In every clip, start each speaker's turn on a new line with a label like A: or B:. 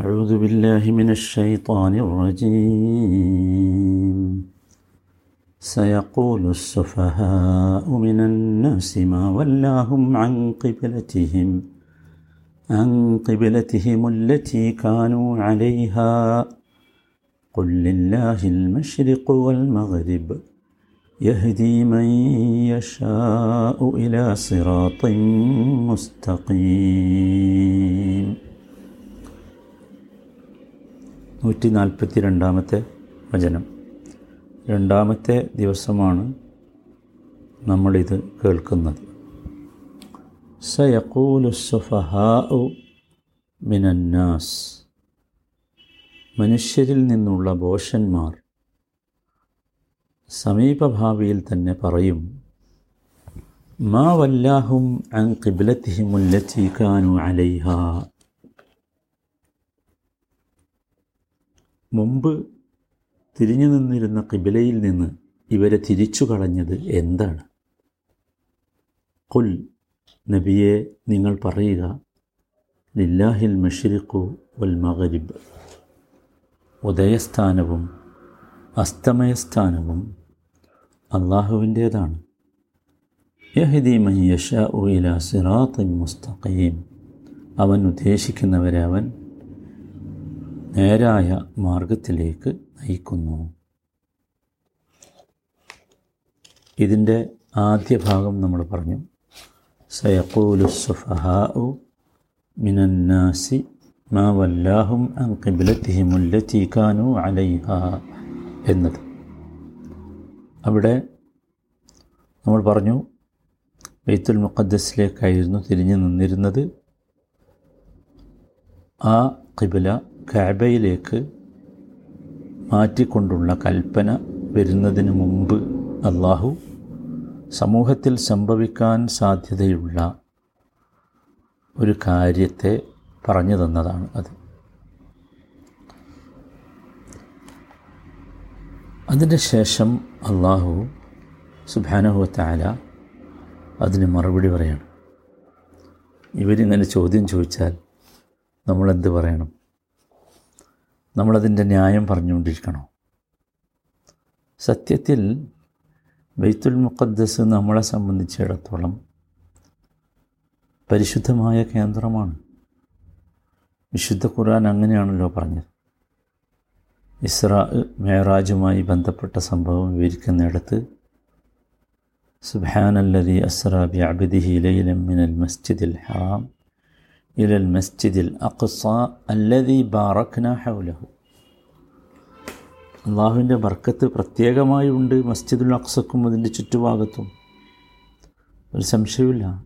A: أعوذ بالله من الشيطان الرجيم. سيقول السفهاء من الناس ما ولاهم عن قبلتهم عن قبلتهم التي كانوا عليها. قل لله المشرق والمغرب يهدي من يشاء إلى صراط مستقيم. നൂറ്റി നാൽപ്പത്തി രണ്ടാമത്തെ വചനം. രണ്ടാമത്തെ ദിവസമാണ് നമ്മളിത് കേൾക്കുന്നത്. സയക്കൂലു മിനന്നാസ്. മനുഷ്യരിൽ നിന്നുള്ള ബോഷന്മാർ സമീപഭാവിയിൽ തന്നെ പറയും മാ വല്ലാഹും അൻ കിബിലത്തിഹിമുല്ലത്തി കാനു അലൈഹ. മുമ്പ് തിരിഞ്ഞു നിന്നിരുന്ന കിബിലയിൽ നിന്ന് ഇവരെ തിരിച്ചു കളഞ്ഞത് എന്താണ്? കുൽ നബിയെ നിങ്ങൾ പറയുക ലില്ലാഹിൽ മഷരിഖു വൽ മഗരിബ്. ഉദയസ്ഥാനവും അസ്തമയസ്ഥാനവും അള്ളാഹുവിന്റേതാണ് യഹദി മയ്യഷ ഉല സിറാത്തിൻ മുസ്തഖീം. അവൻ ഉദ്ദേശിക്കുന്നവരെ അവൻ നേരായ മാർഗത്തിലേക്ക് നയിക്കുന്നു. ഇതിന്റെ ആദ്യ ഭാഗം നമ്മൾ പറഞ്ഞു. സയക്കൂലു സുഫഹാഉ മിനന്നാസി മാ വല്ലാഹും അൻ കിബിലത്തിഹിമുല്ലത്തി കാനു അലൈഹ എന്നത്. അവിടെ നമ്മൾ പറഞ്ഞു ബെയ്ത്തുൽ മുഖദ്ദസിലേക്കായിരുന്നു തിരിഞ്ഞു നിന്നിരുന്നത്. ആ കിബില കാബയിലേക്ക് മാറ്റിക്കൊണ്ടുള്ള കൽപ്പന വരുന്നതിന് മുമ്പ് അള്ളാഹു സമൂഹത്തിൽ സംഭവിക്കാൻ സാധ്യതയുള്ള ഒരു കാര്യത്തെ പറഞ്ഞു തന്നതാണ് അത്. അതിന്റെ ശേഷം അള്ളാഹു സുബാനഹുത്താല അതിന് മറുപടി പറയണം. ഇവരിങ്ങനെ ചോദ്യം ചോദിച്ചാൽ നമ്മളെന്ത് പറയണം? നമ്മളതിന്റെ ന്യായം പറഞ്ഞുകൊണ്ടിരിക്കണോ? സത്യത്തിൽ ബൈത്തുൽ മുഖദ്ദസ് നമ്മളെ സംബന്ധിച്ചിടത്തോളം പരിശുദ്ധമായ കേന്ദ്രമാണ്. വിശുദ്ധ ഖുർആൻ അങ്ങനെയാണല്ലോ പറഞ്ഞത്. ഇസ്രാ മേറാജുമായി ബന്ധപ്പെട്ട സംഭവം വിവരിക്കുന്നിടത്ത് സുബാനല്ലതി അസ്രാബി അബിദിഹി ലൈലം മിനൽ മസ്ജിദിൽ ഹറാം ഇലൽ മസ്ജിദിൽ അഖ്സ അല്ലതി ബാറക്ന ഹൗലഹു. അള്ളാഹുവിന്റെ ബർക്കത്ത് പ്രത്യേകമായി ഉണ്ട് മസ്ജിദുൽ അക്സക്കും അതിന്റെ ചുറ്റുഭാഗത്തും. ഒരു സംശയമില്ല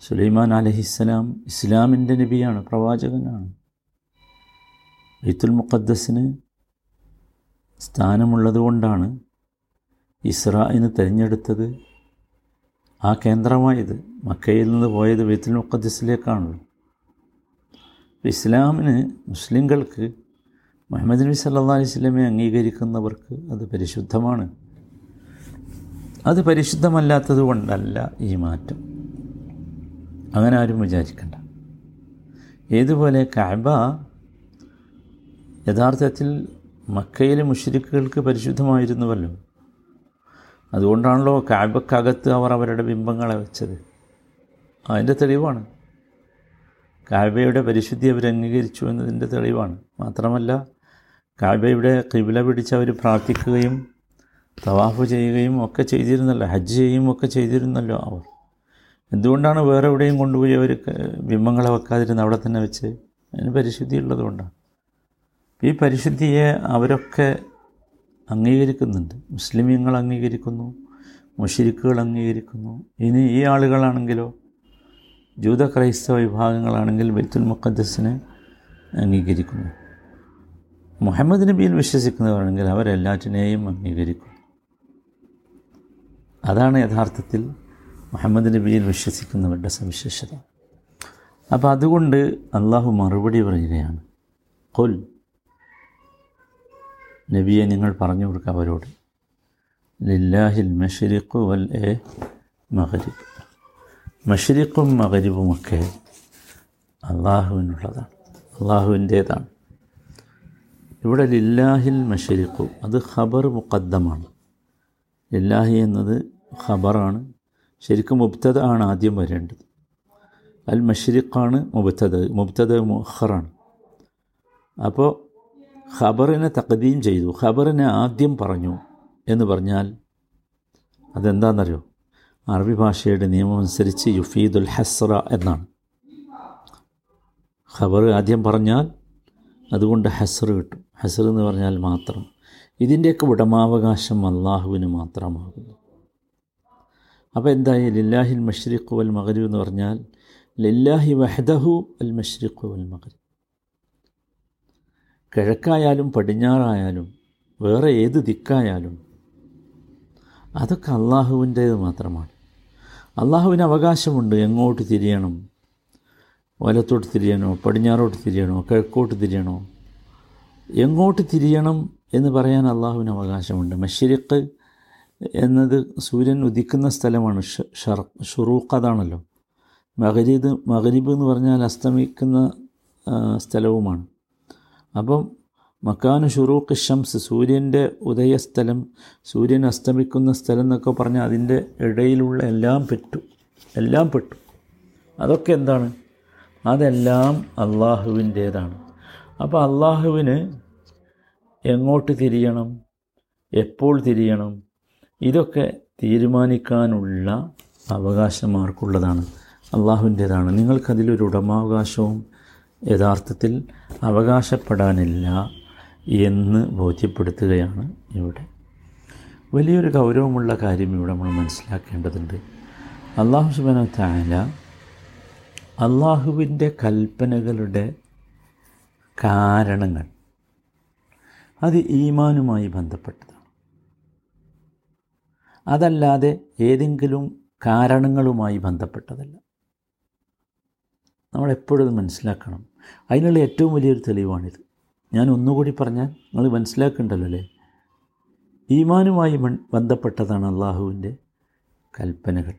A: സുലൈമാൻ അലഹിസ്സലാം ഇസ്ലാമിന്റെ നബിയാണ് പ്രവാചകനാണ്. ബൈത്തുൽ മുഖദ്ദസിന് സ്ഥാനമുള്ളതുകൊണ്ടാണ് ഇസ്രായിന് തിരഞ്ഞെടുത്തത് ആ കേന്ദ്രമായത് മക്കയിൽ നിന്ന് പോയത് ബൈത്തുൽ മുക്കദ്സിലേക്കാണല്ലോ ഇസ്ലാമിന് മുസ്ലിങ്ങൾക്ക് മുഹമ്മദ് നബി സല്ലാ അലൈഹി സ്വലമെ അംഗീകരിക്കുന്നവർക്ക് അത് പരിശുദ്ധമാണ്. അത് പരിശുദ്ധമല്ലാത്തത് കൊണ്ടല്ല ഈ മാറ്റം. അങ്ങനെ ആരും വിചാരിക്കണ്ട. ഏതുപോലെ കഅബ യഥാർത്ഥത്തിൽ മക്കയിലെ മുഷരിക്കുകൾക്ക് പരിശുദ്ധമായിരുന്നുവല്ലോ. അതുകൊണ്ടാണല്ലോ കാബക്കകത്ത് അവർ അവരുടെ ബിംബങ്ങളെ വെച്ചത്. അതിന്റെ തെളിവാണ്. കാബയുടെ പരിശുദ്ധി അവർ അംഗീകരിച്ചു എന്നതിന്റെ തെളിവാണ്. മാത്രമല്ല കാബയുടെ കിബില പിടിച്ച് അവർ പ്രാർത്ഥിക്കുകയും തവാഫ് ചെയ്യുകയും ഒക്കെ ചെയ്തിരുന്നല്ലോ ഹജ്ജ് ചെയ്യുകയും ഒക്കെ ചെയ്തിരുന്നല്ലോ അവർ. എന്തുകൊണ്ടാണ് വേറെ എവിടെയും കൊണ്ടുപോയി അവർ ബിംബങ്ങളെ വെക്കാതിരുന്ന് അവിടെ തന്നെ വെച്ച് അതിന് പരിശുദ്ധി ഉള്ളതുകൊണ്ടാണ്. ഈ പരിശുദ്ധിയെ അവരൊക്കെ അംഗീകരിക്കുന്നുണ്ട്. മുസ്ലിമീങ്ങൾ അംഗീകരിക്കുന്നു മുഷിരിക്കുകൾ അംഗീകരിക്കുന്നു. ഇനി ഈ ആളുകളാണെങ്കിലോ ജൂത ക്രൈസ്തവ വിഭാഗങ്ങളാണെങ്കിൽ ബൈത്തുൽ മുഖദ്സിനെ അംഗീകരിക്കുന്നു. മുഹമ്മദ് നബിയിൽ വിശ്വസിക്കുന്നവരാണെങ്കിൽ അവരെല്ലാറ്റിനെയും അംഗീകരിക്കും അതാണ് യഥാർത്ഥത്തിൽ മുഹമ്മദ് നബിയിൽ വിശ്വസിക്കുന്നവരുടെ സവിശേഷത. അപ്പോൾ അതുകൊണ്ട് അള്ളാഹു മറുപടി പറയുകയാണ്. കൊൽ നബിയെ നിങ്ങൾ പറഞ്ഞു കൊടുക്കുക അവരോട്. ലില്ലാഹിൽ മഷരിഖു വൽ എ മഹരിബ് മഷരിഖും മഹരിബുമൊക്കെ അള്ളാഹുവിനുള്ളതാണ്. അള്ളാഹുവിന്റേതാണ്. ഇവിടെ ലില്ലാഹിൽ മഷരിഖു അത് ഖബർ മുക്കദ്ദമാണ് ലില്ലാഹി എന്നത് ഖബറാണ്. ശരിക്കും മുബ്തദ ആണ് ആദ്യം വരേണ്ടത്. അൽ മഷരിഖാണ് മുബ്തദ മുബ്തദ മുഖറാണ് അപ്പോൾ ഖബറിനെ തക്കദീം ചെയ്തു. ഖബറിനെ ആദ്യം പറഞ്ഞു എന്ന് പറഞ്ഞാൽ അതെന്താണെന്നറിയോ അറബി ഭാഷയുടെ നിയമം അനുസരിച്ച് യുഫീദുൽ ഹസ്ര എന്നാണ്. ഖബർ ആദ്യം പറഞ്ഞാൽ അതുകൊണ്ട് ഹസ്ർ കിട്ടും. ഹസ്ർ എന്ന് പറഞ്ഞാൽ മാത്രം. ഇതിന്റെയൊക്കെ ഉടമാവകാശം അള്ളാഹുവിന് മാത്രമാകുന്നു. അപ്പോൾ എന്തായി? ലില്ലാഹിൽ മഷ്രിഖ് വൽ മകരു എന്ന് പറഞ്ഞാൽ ലില്ലാഹി വഹദഹു അൽ മഷ്രിഖ് വൽ മകരീബ് കിഴക്കായാലും പടിഞ്ഞാറായാലും വേറെ ഏത് ദിക്കായാലും അതൊക്കെ അള്ളാഹുവിന്റേത് മാത്രമാണ്. അള്ളാഹുവിന് അവകാശമുണ്ട് എങ്ങോട്ട് തിരിയണം? വലത്തോട്ട് തിരിയണോ? പടിഞ്ഞാറോട്ട് തിരിയണോ? കിഴക്കോട്ട് തിരിയണോ? എങ്ങോട്ട് തിരിയണം എന്ന് പറയാൻ അള്ളാഹുവിന് അവകാശമുണ്ട്. മഷരിക്ക് എന്നത് സൂര്യൻ ഉദിക്കുന്ന സ്ഥലമാണ്. ഷുറൂഖ് അതാണല്ലോ. മകരീദ് മകരീബ് എന്ന് പറഞ്ഞാൽ അസ്തമിക്കുന്ന സ്ഥലവുമാണ്. അപ്പം മക്കാനു ഷുറൂഖ് ഷംസ് സൂര്യന്റെ ഉദയസ്ഥലം സൂര്യൻ അസ്തമിക്കുന്ന സ്ഥലം എന്നൊക്കെ പറഞ്ഞാൽ അതിന്റെ ഇടയിലുള്ള എല്ലാം പെട്ടു. എല്ലാം പെട്ടു. അതൊക്കെ എന്താണ്? അതെല്ലാം അള്ളാഹുവിന്റേതാണ് അപ്പോൾ അള്ളാഹുവിന് എങ്ങോട്ട് തിരിയണം? എപ്പോൾ തിരിയണം? ഇതൊക്കെ തീരുമാനിക്കാനുള്ള അവകാശം ആർക്കുള്ളതാണ്? അള്ളാഹുവിന്റേതാണ് നിങ്ങൾക്കതിലൊരു ഉടമാവകാശവും യഥാർത്ഥത്തിൽ അവകാശപ്പെടാനില്ല എന്ന് ബോധ്യപ്പെടുത്തുകയാണ് ഇവിടെ. വലിയൊരു ഗൗരവമുള്ള കാര്യം ഇവിടെ നമ്മൾ മനസ്സിലാക്കേണ്ടതുണ്ട്. അള്ളാഹു സുബാന താല അള്ളാഹുവിന്റെ കൽപ്പനകളുടെ കാരണങ്ങൾ അത് ഈമാനുമായി ബന്ധപ്പെട്ടതാണ്. അതല്ലാതെ ഏതെങ്കിലും കാരണങ്ങളുമായി ബന്ധപ്പെട്ടതല്ല. നമ്മളെപ്പോഴും മനസ്സിലാക്കണം. അതിനുള്ള ഏറ്റവും വലിയൊരു തെളിവാണിത്. ഞാൻ ഒന്നുകൂടി പറഞ്ഞാൽ നിങ്ങൾ മനസ്സിലാക്കണ്ടല്ലോ അല്ലേ ഈമാനുമായി ബന്ധപ്പെട്ടതാണ് അള്ളാഹുവിന്റെ കൽപ്പനകൾ.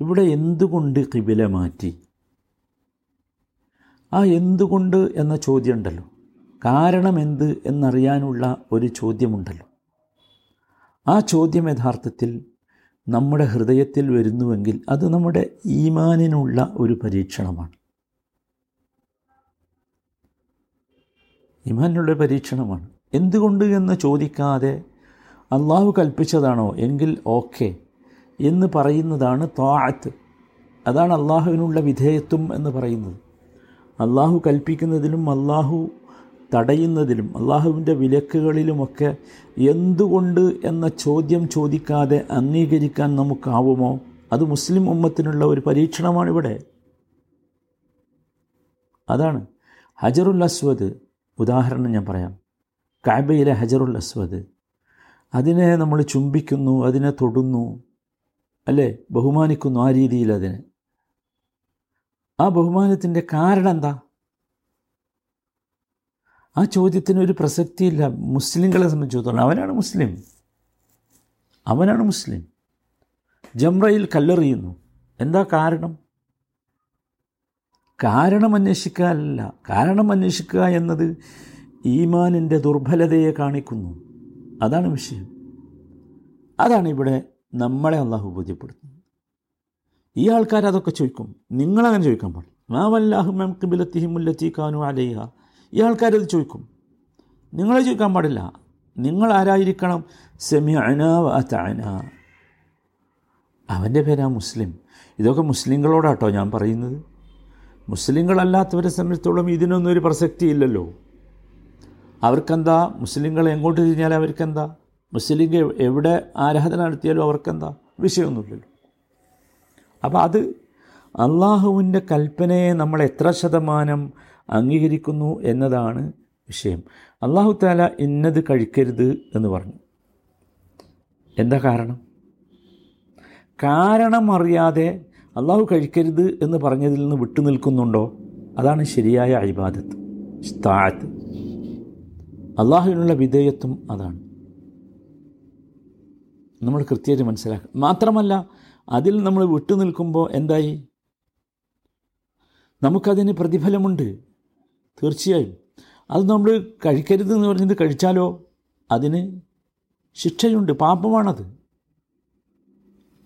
A: ഇവിടെ എന്തുകൊണ്ട് കിബില മാറ്റി? ആ എന്തുകൊണ്ട് എന്ന ചോദ്യം ഉണ്ടല്ലോ കാരണം എന്ത് എന്നറിയാനുള്ള ഒരു ചോദ്യമുണ്ടല്ലോ. ആ ചോദ്യം യഥാർത്ഥത്തിൽ നമ്മുടെ ഹൃദയത്തിൽ വരുന്നുവെങ്കിൽ അത് നമ്മുടെ ഈമാനിനുള്ള ഒരു പരീക്ഷണമാണ്. ഈമാനിനുള്ള പരീക്ഷണമാണ്. എന്തുകൊണ്ട് എന്ന് ചോദിക്കാതെ അള്ളാഹു കൽപ്പിച്ചതാണോ? എങ്കിൽ ഓക്കെ. എന്ന് പറയുന്നതാണ് താഴത്ത് അതാണ് അള്ളാഹുവിനുള്ള വിധേയത്വം എന്ന് പറയുന്നത്. അള്ളാഹു കൽപ്പിക്കുന്നതിലും അള്ളാഹു തടയുന്നതിലും അള്ളാഹുവിന്റെ വിലക്കുകളിലുമൊക്കെ എന്തുകൊണ്ട് എന്ന ചോദ്യം ചോദിക്കാതെ അംഗീകരിക്കാൻ നമുക്കാവുമോ? അത് മുസ്ലിം ഉമ്മത്തിനുള്ള ഒരു പരീക്ഷണമാണിവിടെ. അതാണ് ഹജറുൽ അസ്വദ് ഉദാഹരണം ഞാൻ പറയാം. കാബയിലെ ഹജറുൽ അസ്വദ്. അതിനെ നമ്മൾ ചുംബിക്കുന്നു അതിനെ തൊടുന്നു അല്ലേ? ബഹുമാനിക്കുന്നു ആ രീതിയിൽ അതിനെ. ആ ബഹുമാനത്തിന്റെ കാരണം എന്താ? ആ ചോദ്യത്തിന് ഒരു പ്രസക്തിയില്ല. മുസ്ലിങ്ങളെ സംബന്ധിച്ചിടത്തോളം അവനാണ് മുസ്ലിം. അവനാണ് മുസ്ലിം. ജംറയിൽ കല്ലെറിയുന്നു. എന്താ കാരണം? കാരണം അന്വേഷിക്കാനല്ല കാരണം അന്വേഷിക്കുക എന്നത് ഈമാനിന്റെ ദുർബലതയെ കാണിക്കുന്നു. അതാണ് വിഷയം. അതാണ് ഇവിടെ നമ്മളെ അള്ളാഹു ബോധ്യപ്പെടുത്തുന്നത്. ഈ ആൾക്കാർ അതൊക്കെ ചോദിക്കും. നിങ്ങളങ്ങനെ ചോദിക്കാൻ പാടില്ല. മാ വല്ലാഹു മെം കിബിലത്തിഹിമുല്ലത്തി കാനു അലയ്യ ഈ ആൾക്കാരത് ചോദിക്കും. നിങ്ങളെ ചോദിക്കാൻ പാടില്ല. നിങ്ങൾ ആരായിരിക്കണം? സെമിഅന അന അവന്റെ പേരാ മുസ്ലിം. ഇതൊക്കെ മുസ്ലിങ്ങളോടാട്ടോ ഞാൻ പറയുന്നത്. മുസ്ലിങ്ങളല്ലാത്തവരെ സംബന്ധിച്ചിടത്തോളം ഇതിനൊന്നും ഒരു പ്രസക്തി ഇല്ലല്ലോ അവർക്കെന്താ? മുസ്ലിങ്ങൾ എങ്ങോട്ട് തിരിഞ്ഞാൽ അവർക്കെന്താ? മുസ്ലിം എവിടെ ആരാധന നടത്തിയാലും അവർക്കെന്താ? വിഷയമൊന്നുമില്ലല്ലോ. അപ്പോൾ അത് അള്ളാഹുവിന്റെ കൽപ്പനയെ നമ്മൾ എത്ര ശതമാനം അംഗീകരിക്കുന്നു എന്നതാണ് വിഷയം. അള്ളാഹു താല ഇന്നത് കഴിക്കരുത് എന്ന് പറഞ്ഞു. എന്താ കാരണം? കാരണം അറിയാതെ അള്ളാഹു കഴിക്കരുത് എന്ന് പറഞ്ഞതിൽ നിന്ന് വിട്ടു നിൽക്കുന്നുണ്ടോ? അതാണ് ശരിയായ അഴിബാദത്ത് താഴത്ത് അള്ളാഹുവിനുള്ള വിധേയത്വം അതാണ്. നമ്മൾ കൃത്യമായിട്ട് മനസ്സിലാക്കുക മാത്രമല്ല അതിൽ നമ്മൾ വിട്ടു നിൽക്കുമ്പോൾ എന്തായി? നമുക്കതിന് പ്രതിഫലമുണ്ട്. തീർച്ചയായും. അത് നമ്മൾ കഴിക്കരുത് എന്ന് പറഞ്ഞത് കഴിച്ചാലോ? അതിന് ശിക്ഷയുണ്ട്. പാപമാണത്.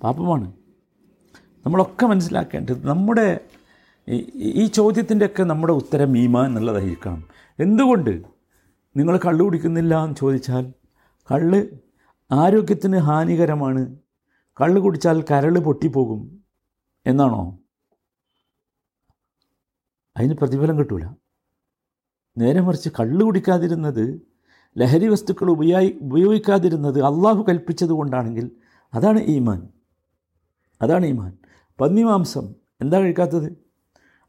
A: പാപമാണ്. നമ്മളൊക്കെ മനസ്സിലാക്കേണ്ടത് നമ്മുടെ ഈ- ചോദ്യത്തിന്റെയൊക്കെ നമ്മുടെ ഉത്തരം ഈമാൻ എന്നുള്ളതായിരിക്കണം. എന്തുകൊണ്ട് നിങ്ങൾ കള്ള് കുടിക്കുന്നില്ല എന്ന് ചോദിച്ചാൽ? കള്ള് ആരോഗ്യത്തിന് ഹാനികരമാണ്. കള്ള് കുടിച്ചാൽ കരൾ പൊട്ടിപ്പോകും എന്നാണോ? അതിന് പ്രതിഫലം കിട്ടൂല. നേരെ മറിച്ച് കള്ള് കുടിക്കാതിരുന്നത് ലഹരി വസ്തുക്കൾ ഉപയോഗി ഉപയോഗിക്കാതിരുന്നത് അള്ളാഹു കൽപ്പിച്ചത് കൊണ്ടാണെങ്കിൽ അതാണ് ഈമാൻ. അതാണ് ഈമാൻ. പന്നിമാംസം. എന്താ കഴിക്കാത്തത്?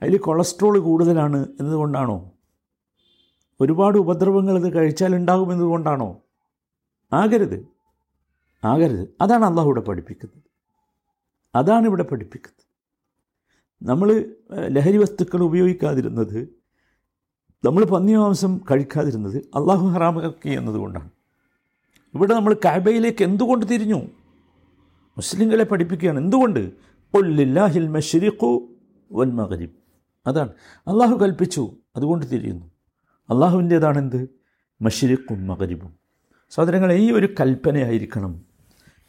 A: അതിൽ കൊളസ്ട്രോൾ കൂടുതലാണ് എന്നതുകൊണ്ടാണോ? ഒരുപാട് ഉപദ്രവങ്ങൾ ഇത് കഴിച്ചാൽ ഉണ്ടാകുമെന്നതുകൊണ്ടാണോ ആകരുത്. ആകരുത്. അതാണ് അള്ളാഹു ഇവിടെ പഠിപ്പിക്കുന്നത്. അതാണ് ഇവിടെ പഠിപ്പിക്കുന്നത്. നമ്മൾ ലഹരി വസ്തുക്കൾ ഉപയോഗിക്കാതിരുന്നത് നമ്മൾ പന്നിമാംസം കഴിക്കാതിരുന്നത് അള്ളാഹു ഹറാമക്കി എന്നതുകൊണ്ടാണ്. ഇവിടെ നമ്മൾ കാബയിലേക്ക് എന്തുകൊണ്ട് തിരിഞ്ഞു? മുസ്ലിങ്ങളെ പഠിപ്പിക്കുകയാണ്. എന്തുകൊണ്ട്? ഒല്ലില്ലാഹിൽ മഷരിഖു വൽ മഗരിബ് അതാണ്. അള്ളാഹു കൽപ്പിച്ചു. അതുകൊണ്ട് തിരിയുന്നു. അള്ളാഹുവിന്റേതാണ് എന്ത് മഷരിഖും മഗരിബും. സഹോദരങ്ങളെ ഈ ഒരു കൽപ്പനയായിരിക്കണം.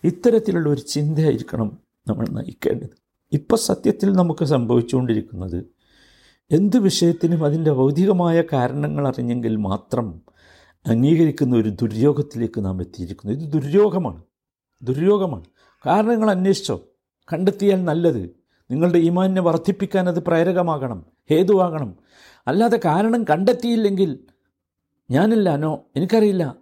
A: ഇത്തരത്തിലുള്ള ഒരു ചിന്തയായിരിക്കണം നമ്മൾ നയിക്കേണ്ടത്. ഇപ്പോൾ സത്യത്തിൽ നമുക്ക് സംഭവിച്ചുകൊണ്ടിരിക്കുന്നത് എന്ത് വിഷയത്തിനും അതിന്റെ ഭൗതികമായ കാരണങ്ങൾ അറിഞ്ഞെങ്കിൽ മാത്രം അംഗീകരിക്കുന്ന ഒരു ദുര്യോഗത്തിലേക്ക് നാം എത്തിയിരിക്കുന്നു. ഇത് ദുര്യോഗമാണ്. ദുര്യോഗമാണ്. കാരണങ്ങൾ അന്വേഷിച്ചോ? കണ്ടെത്തിയാൽ നല്ലത്. നിങ്ങളുടെ ഈമാനിനെ വർദ്ധിപ്പിക്കാൻ അത് പ്രേരകമാകണം ഹേതുവാകണം. അല്ലാതെ കാരണം കണ്ടെത്തിയില്ലെങ്കിൽ ഞാനില്ല നോ എനിക്കറിയില്ല.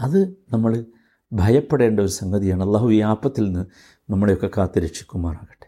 A: അത് നമ്മൾ ഭയപ്പെടേണ്ട ഒരു സംഗതിയാണ്. അള്ളാഹു ഈ ആപ്പത്തിൽ നിന്ന് നമ്മളെയൊക്കെ കാത്തു രക്ഷിക്കുമാറാകട്ടെ